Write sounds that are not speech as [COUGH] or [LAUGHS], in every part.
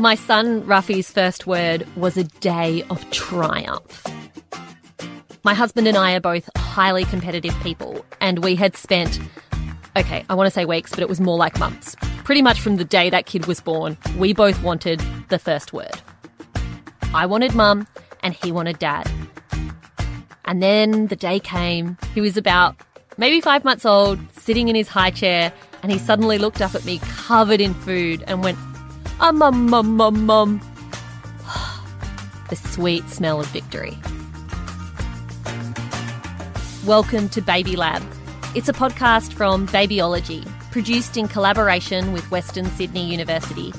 My son Ruffy's first word was a day of triumph. My husband and I are both highly competitive people, and we had spent, okay, I want to say weeks, but it was more like months. Pretty much from the day that kid was born, we both wanted the first word. I wanted mum, and he wanted dad. And then the day came. He was about maybe five months old, sitting in his high chair, and he suddenly looked up at me covered in food and went, Ah, mum, mum, mum, mum. the sweet smell of victory. Welcome to Baby Lab. It's a podcast from Babyology, produced in collaboration with Western Sydney University.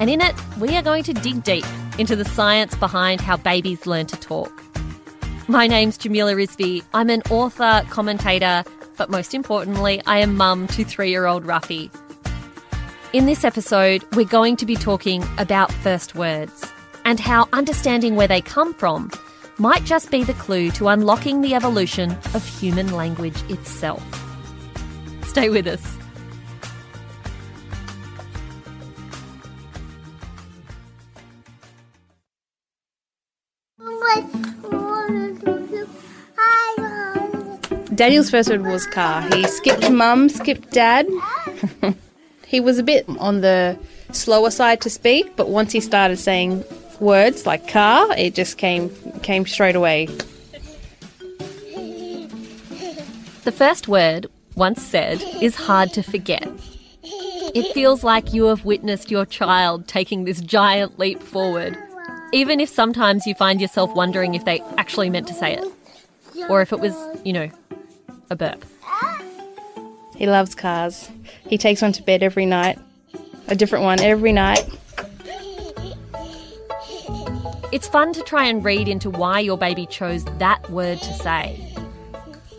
And in it, we are going to dig deep into the science behind how babies learn to talk. My name's Jamila Rizvi. I'm an author, commentator, but most importantly, I am mum to three year old Ruffy. In this episode, we're going to be talking about first words and how understanding where they come from might just be the clue to unlocking the evolution of human language itself. Stay with us. Daniel's first word was car. He skipped mum, skipped dad. [LAUGHS] he was a bit on the slower side to speak, but once he started saying words like car, it just came came straight away. The first word, once said, is hard to forget. It feels like you have witnessed your child taking this giant leap forward, even if sometimes you find yourself wondering if they actually meant to say it, or if it was, you know, a burp. He loves cars. He takes one to bed every night, a different one every night. It's fun to try and read into why your baby chose that word to say.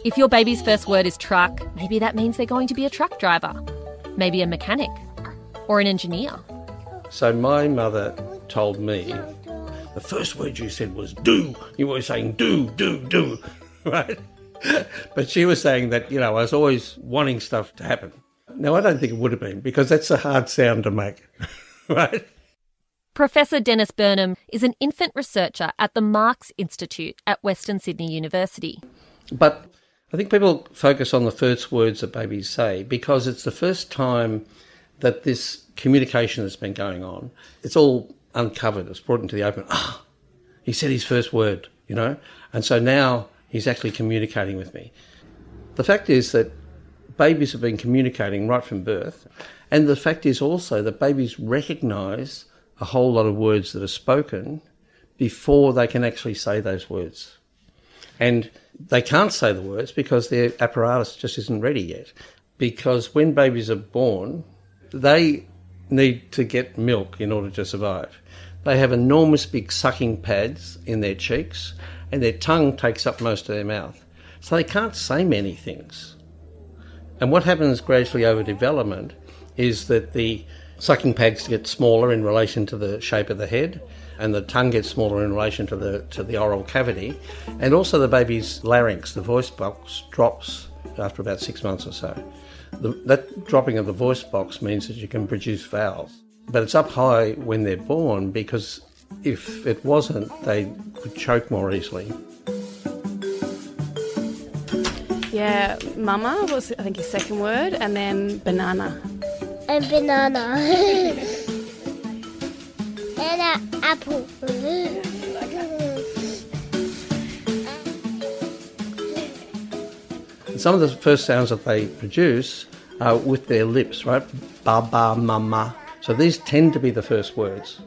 If your baby's first word is truck, maybe that means they're going to be a truck driver, maybe a mechanic, or an engineer. So my mother told me the first word you said was do. You were saying do, do, do, [LAUGHS] right? [LAUGHS] but she was saying that, you know, I was always wanting stuff to happen. Now, I don't think it would have been because that's a hard sound to make, [LAUGHS] right? Professor Dennis Burnham is an infant researcher at the MARCS Institute at Western Sydney University. But I think people focus on the first words that babies say because it's the first time that this communication has been going on. It's all uncovered, it's brought into the open. Ah, he said his first word, you know? And so now he's actually communicating with me. The fact is that babies have been communicating right from birth. And the fact is also that babies recognise a whole lot of words that are spoken before they can actually say those words. And they can't say the words because their apparatus just isn't ready yet. Because when babies are born, they need to get milk in order to survive. They have enormous big sucking pads in their cheeks, and their tongue takes up most of their mouth. So they can't say many things. And what happens gradually over development is that the sucking pads get smaller in relation to the shape of the head, and the tongue gets smaller in relation to the to the oral cavity, and also the baby's larynx, the voice box, drops after about six months or so. The, that dropping of the voice box means that you can produce vowels, but it's up high when they're born because if it wasn't, they could choke more easily. Yeah, mama was I think his second word, and then banana. and banana [LAUGHS] and an apple. [LAUGHS] And some of the first sounds that they produce are with their lips, right? Baba, mama. So these tend to be the first words.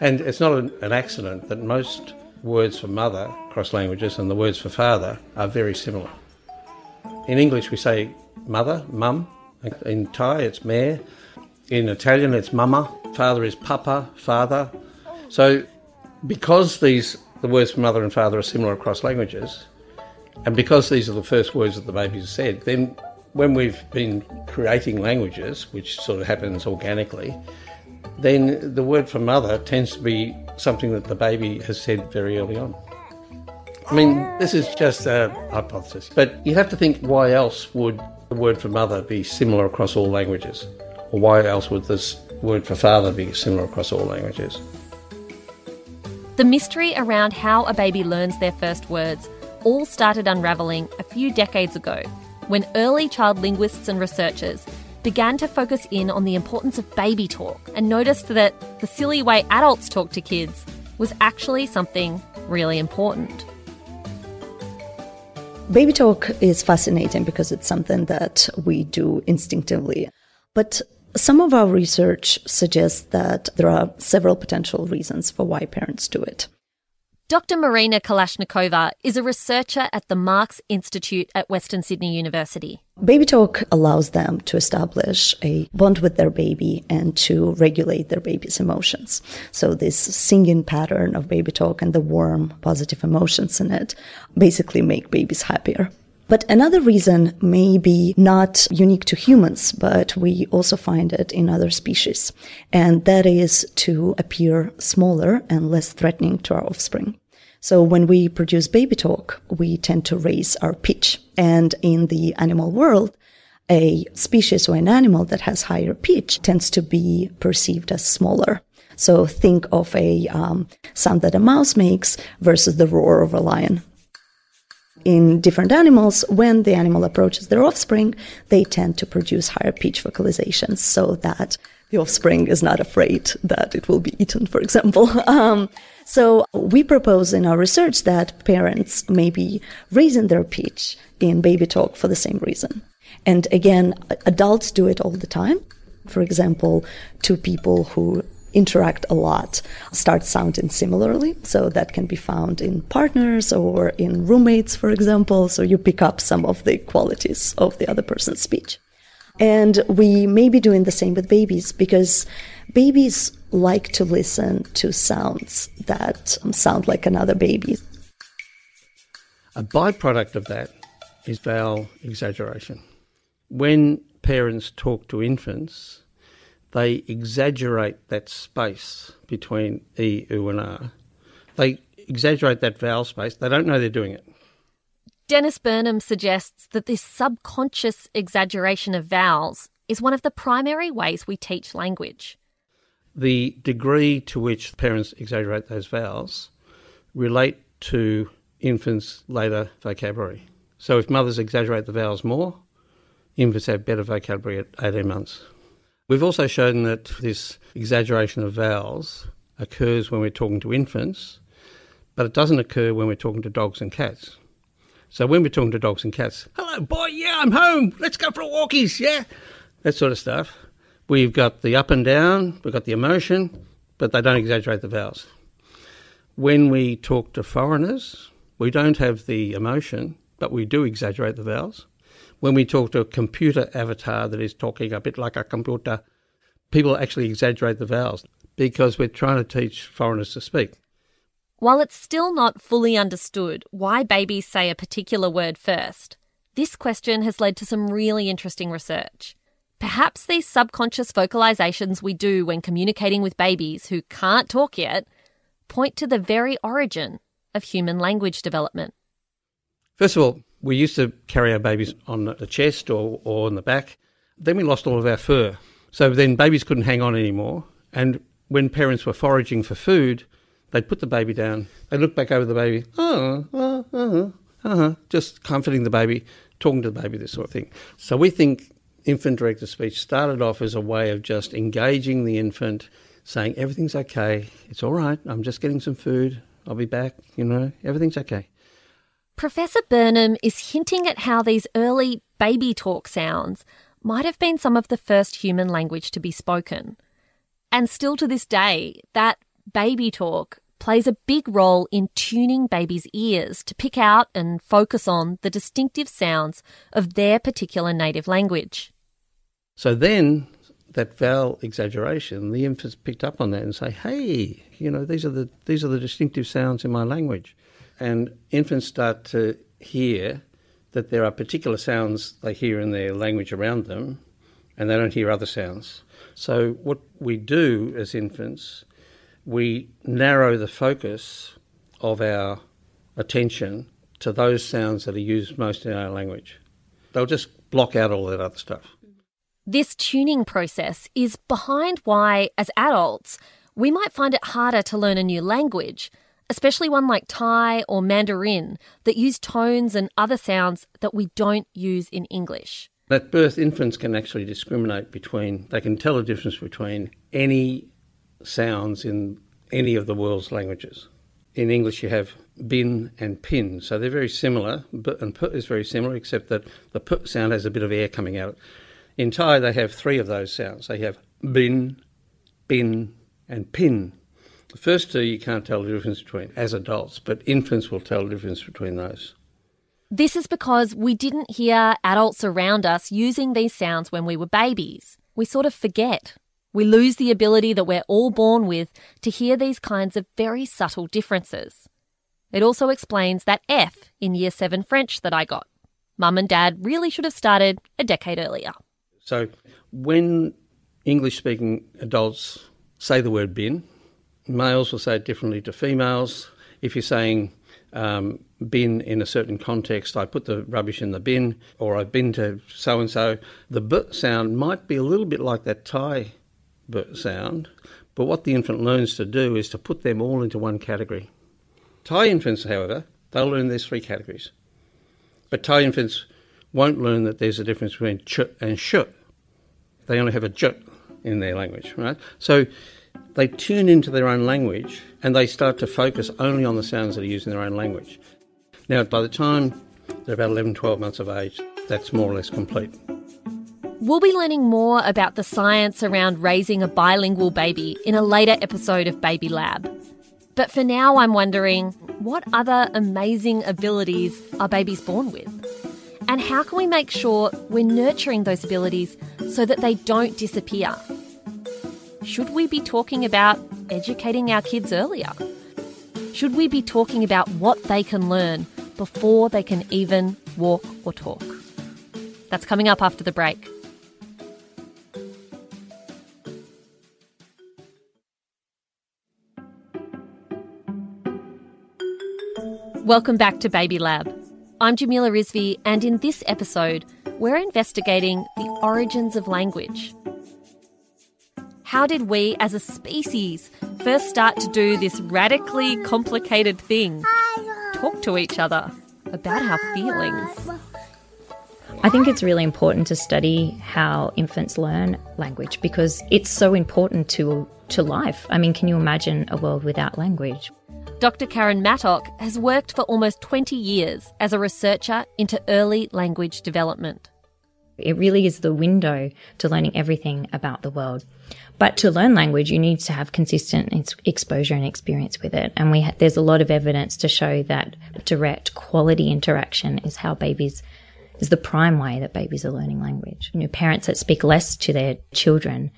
And it's not an, accident that most words for mother cross languages and the words for father are very similar. In English, we say mother, mum. In Thai, it's mare. In Italian, it's mama. Father is papa, father. So, because these the words for mother and father are similar across languages, and because these are the first words that the babies said, then when we've been creating languages, which sort of happens organically, then the word for mother tends to be something that the baby has said very early on. I mean, this is just a hypothesis, but you have to think why else would the word for mother be similar across all languages? Or why else would this word for father be similar across all languages. The mystery around how a baby learns their first words all started unravelling a few decades ago when early child linguists and researchers began to focus in on the importance of baby talk and noticed that the silly way adults talk to kids was actually something really important. Baby talk is fascinating because it's something that we do instinctively. But some of our research suggests that there are several potential reasons for why parents do it. Dr. Marina Kalashnikova is a researcher at the MARCS Institute at Western Sydney University. Baby talk allows them to establish a bond with their baby and to regulate their baby's emotions. So this singing pattern of baby talk and the warm, positive emotions in it basically make babies happier. But another reason may be not unique to humans, but we also find it in other species. And that is to appear smaller and less threatening to our offspring. So when we produce baby talk, we tend to raise our pitch. And in the animal world, a species or an animal that has higher pitch tends to be perceived as smaller. So think of a um, sound that a mouse makes versus the roar of a lion in different animals, when the animal approaches their offspring, they tend to produce higher pitch vocalizations so that the offspring is not afraid that it will be eaten, for example. [LAUGHS] Um, so we propose in our research that parents may be raising their pitch in baby talk for the same reason. And again, adults do it all the time. For example, two people who interact a lot start sounding similarly. So that can be found in partners or in roommates, for example. So you pick up some of the qualities of the other person's speech. And we may be doing the same with babies because babies like to listen to sounds that um, sound like another baby. A byproduct of that is vowel exaggeration. When parents talk to infants, they exaggerate that space between E, U, and R. They exaggerate that vowel space. They don't know they're doing it. Dennis Burnham suggests that this subconscious exaggeration of vowels is one of the primary ways we teach language. The degree to which parents exaggerate those vowels relate to infants' later vocabulary. So if mothers exaggerate the vowels more, infants have better vocabulary at 18 months. We've also shown that this exaggeration of vowels occurs when we're talking to infants, but it doesn't occur when we're talking to dogs and cats. So when we're talking to dogs and cats, hello boy, yeah, I'm home. Let's go for a walkies, yeah, that sort of stuff. We've got the up and down, we've got the emotion, but they don't exaggerate the vowels. When we talk to foreigners, we don't have the emotion, but we do exaggerate the vowels when we talk to a computer avatar that is talking a bit like a computer, people actually exaggerate the vowels because we're trying to teach foreigners to speak. While it's still not fully understood why babies say a particular word first, this question has led to some really interesting research. Perhaps these subconscious vocalizations we do when communicating with babies who can't talk yet point to the very origin of human language development. First of all, we used to carry our babies on the chest or, or on the back. Then we lost all of our fur. So then babies couldn't hang on anymore. And when parents were foraging for food, they'd put the baby down. They'd look back over the baby, oh, uh, uh, uh, just comforting the baby, talking to the baby, this sort of thing. So we think infant directed speech started off as a way of just engaging the infant, saying, everything's okay, it's all right, I'm just getting some food, I'll be back, you know, everything's okay. Professor Burnham is hinting at how these early baby talk sounds might have been some of the first human language to be spoken. And still to this day, that baby talk plays a big role in tuning babies' ears to pick out and focus on the distinctive sounds of their particular native language. So then that vowel exaggeration, the infants picked up on that and say, "Hey, you know, these are the these are the distinctive sounds in my language." And infants start to hear that there are particular sounds they hear in their language around them and they don't hear other sounds. So, what we do as infants, we narrow the focus of our attention to those sounds that are used most in our language. They'll just block out all that other stuff. This tuning process is behind why, as adults, we might find it harder to learn a new language, especially one like Thai or Mandarin that use tones and other sounds that we don't use in English. At birth, infants can actually discriminate between, they can tell the difference between any sounds in any of the world's languages. In English, you have bin and pin, so they're very similar, but and put is very similar, except that the p sound has a bit of air coming out. In Thai, they have three of those sounds. They have bin, bin, and pin. First two you can't tell the difference between as adults, but infants will tell the difference between those. This is because we didn't hear adults around us using these sounds when we were babies. We sort of forget. We lose the ability that we're all born with to hear these kinds of very subtle differences. It also explains that F in Year 7 French that I got. Mum and Dad really should have started a decade earlier. So when English speaking adults say the word bin, males will say it differently to females. If you're saying um, bin in a certain context, I put the rubbish in the bin, or I've been to so and so, the b sound might be a little bit like that Thai b sound, but what the infant learns to do is to put them all into one category. Thai infants, however, they'll learn there's three categories. But Thai infants won't learn that there's a difference between ch and sh. They only have a j in their language, right? So they tune into their own language and they start to focus only on the sounds that are used in their own language. Now, by the time they're about 11, 12 months of age, that's more or less complete. We'll be learning more about the science around raising a bilingual baby in a later episode of Baby Lab. But for now, I'm wondering what other amazing abilities are babies born with? And how can we make sure we're nurturing those abilities so that they don't disappear? Should we be talking about educating our kids earlier? Should we be talking about what they can learn before they can even walk or talk? That's coming up after the break. Welcome back to Baby Lab. I'm Jamila Rizvi, and in this episode, we're investigating the origins of language. How did we as a species first start to do this radically complicated thing? Talk to each other about our feelings. I think it's really important to study how infants learn language because it's so important to to life. I mean, can you imagine a world without language? Dr. Karen Mattock has worked for almost 20 years as a researcher into early language development. It really is the window to learning everything about the world. But to learn language, you need to have consistent ex- exposure and experience with it. And we ha- there's a lot of evidence to show that direct quality interaction is how babies is the prime way that babies are learning language. You know, parents that speak less to their children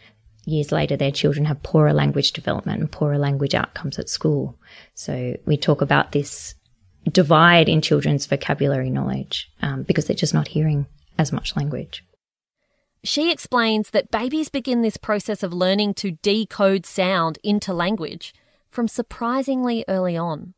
years later, their children have poorer language development and poorer language outcomes at school. So we talk about this divide in children's vocabulary knowledge um, because they're just not hearing as much language. She explains that babies begin this process of learning to decode sound into language from surprisingly early on.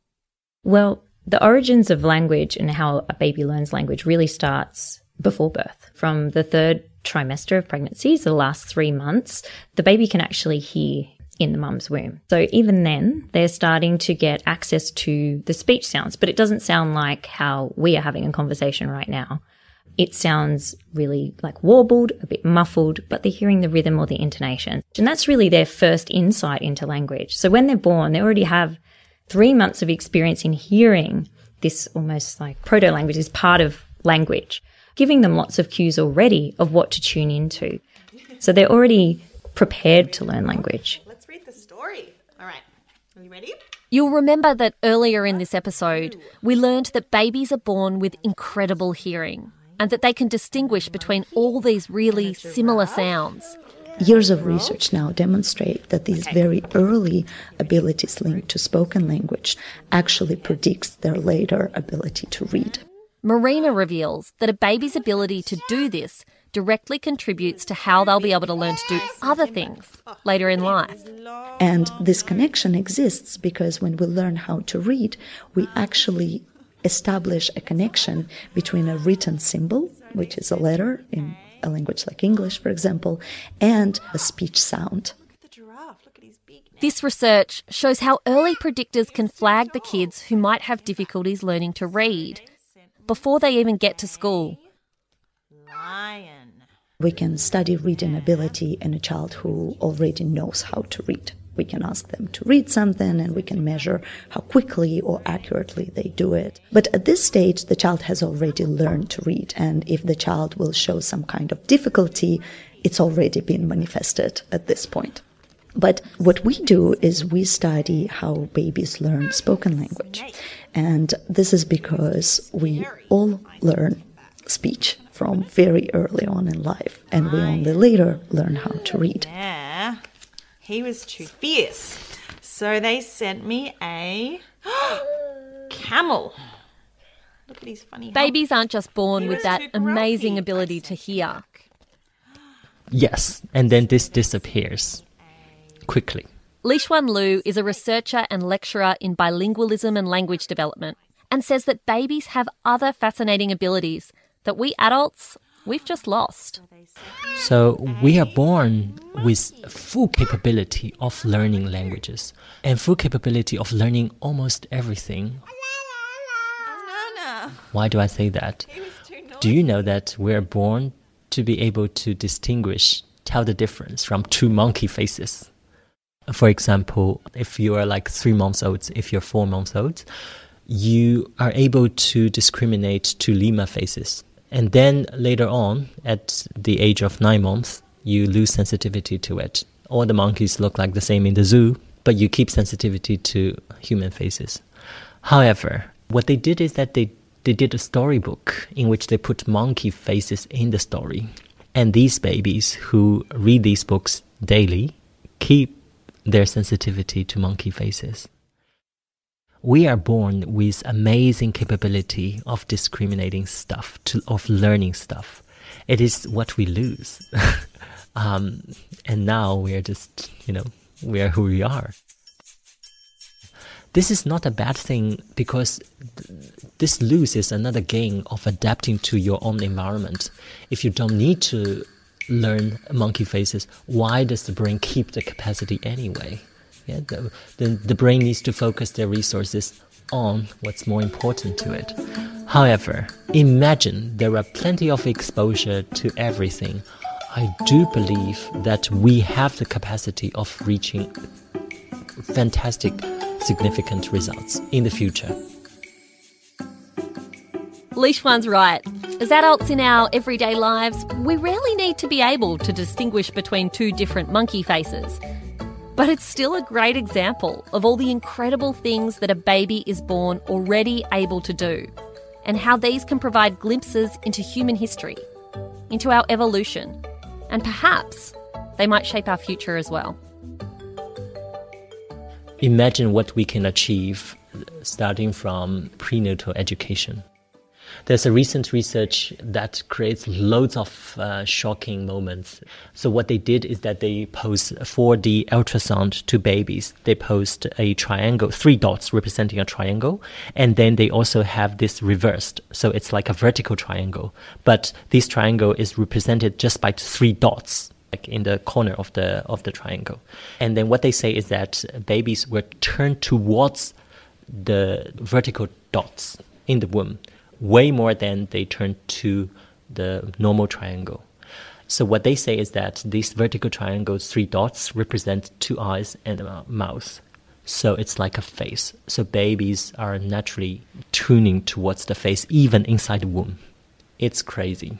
Well, the origins of language and how a baby learns language really starts before birth. From the third trimester of pregnancy, so the last three months, the baby can actually hear in the mum's womb. So even then, they're starting to get access to the speech sounds, but it doesn't sound like how we are having a conversation right now. It sounds really like warbled, a bit muffled, but they're hearing the rhythm or the intonation. And that's really their first insight into language. So when they're born, they already have three months of experience in hearing this almost like proto language is part of language giving them lots of cues already of what to tune into. So they're already prepared to learn language. Let's read the story. All right. Are you ready? You'll remember that earlier in this episode, we learned that babies are born with incredible hearing and that they can distinguish between all these really similar sounds. Years of research now demonstrate that these very early abilities linked to spoken language actually predicts their later ability to read. Marina reveals that a baby's ability to do this directly contributes to how they'll be able to learn to do other things later in life. And this connection exists because when we learn how to read, we actually establish a connection between a written symbol, which is a letter in a language like English, for example, and a speech sound. The giraffe, look at his big neck. This research shows how early predictors can flag the kids who might have difficulties learning to read before they even get to school. We can study reading ability in a child who already knows how to read. We can ask them to read something and we can measure how quickly or accurately they do it. But at this stage, the child has already learned to read. And if the child will show some kind of difficulty, it's already been manifested at this point. But what we do is we study how babies learn spoken language. And this is because we all learn speech from very early on in life, and we only later learn how to read. Yeah. He was too fierce. So they sent me a [GASPS] camel. Look at his funny hump. Babies aren't just born He with that amazing ability to hear. Yes, and then this disappears quickly. Liquan Liu is a researcher and lecturer in bilingualism and language development and says that babies have other fascinating abilities that we adults, we've just lost. So we are born with full capability of learning languages and full capability of learning almost everything. Why do I say that? Do you know that we're born to be able to distinguish, tell the difference from two monkey faces? For example, if you are like three months old, if you're four months old, you are able to discriminate two lemur faces. And then later on, at the age of nine months, you lose sensitivity to it. All the monkeys look like the same in the zoo, but you keep sensitivity to human faces. However, what they did is that they, they did a storybook in which they put monkey faces in the story. And these babies who read these books daily keep their sensitivity to monkey faces. We are born with amazing capability of discriminating stuff, to, of learning stuff. It is what we lose. [LAUGHS] um, and now we are just, you know, we are who we are. This is not a bad thing because th- this lose is another gain of adapting to your own environment. If you don't need to learn monkey faces, why does the brain keep the capacity anyway? Yeah, the, the, brain needs to focus their resources on what's more important to it. However, imagine there are plenty of exposure to everything. I do believe that we have the capacity of reaching fantastic, significant results in the future. Liquan's right. As adults in our everyday lives, we rarely need to be able to distinguish between two different monkey faces. But it's still a great example of all the incredible things that a baby is born already able to do, and how these can provide glimpses into human history, into our evolution, and perhaps they might shape our future as well. Imagine what we can achieve starting from prenatal education. There's a recent research that creates loads of uh, shocking moments. So what they did is that they posed 4D ultrasound to babies. They posed a triangle, three dots representing a triangle, and then they also have this reversed. So it's like a vertical triangle, but this triangle is represented just by three dots like in the corner of the of the triangle. And then what they say is that babies were turned towards the vertical dots in the womb way more than they turn to the normal triangle. So what they say is that these vertical triangles, three dots, represent two eyes and a mouth. So it's like a face. So babies are naturally tuning towards the face, even inside the womb. It's crazy.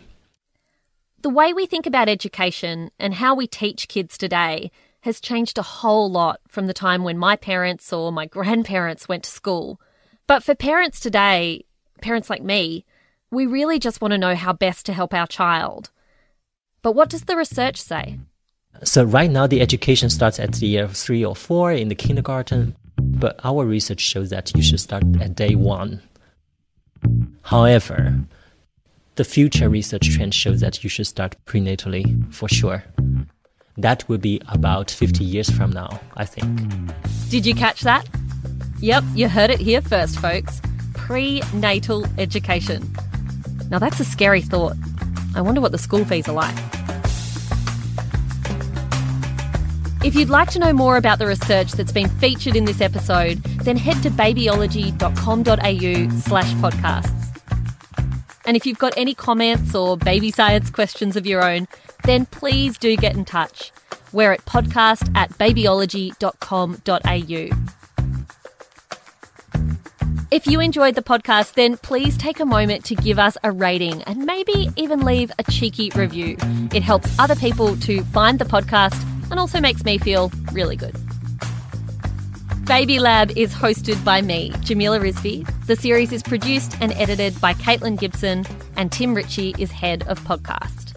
The way we think about education and how we teach kids today has changed a whole lot from the time when my parents or my [LAUGHS] grandparents went to school. But for parents today, parents like me, we really just want to know how best to help our child. But what does the research say? So right now the education starts at the year three or four in the kindergarten, but our research shows that you should start at day one. However, the future research trend shows that you should start prenatally for sure. That will be about 50 years from now, I think. Did you catch that? Yep, you heard it here first, folks. Prenatal education. Now that's a scary thought. I wonder what the school fees are like. If you'd like to know more about the research that's been featured in this episode, then head to babyology.com.au slash podcasts. And if you've got any comments or baby science questions of your own, then please do get in touch. We're at podcast at babyology.com.au. If you enjoyed the podcast, then please take a moment to give us a rating and maybe even leave a cheeky review. It helps other people to find the podcast and also makes me feel really good. Baby Lab is hosted by me, Jamila Rizvi. The series is produced and edited by Caitlin Gibson, and Tim Ritchie is head of podcast.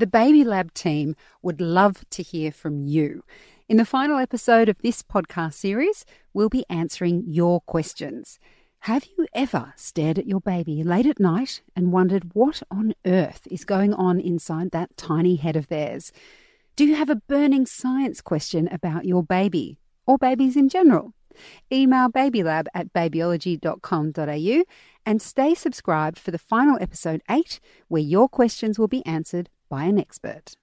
The Baby Lab team would love to hear from you. In the final episode of this podcast series, we'll be answering your questions. Have you ever stared at your baby late at night and wondered what on earth is going on inside that tiny head of theirs? Do you have a burning science question about your baby or babies in general? Email babylab at babyology.com.au and stay subscribed for the final episode 8, where your questions will be answered by an expert.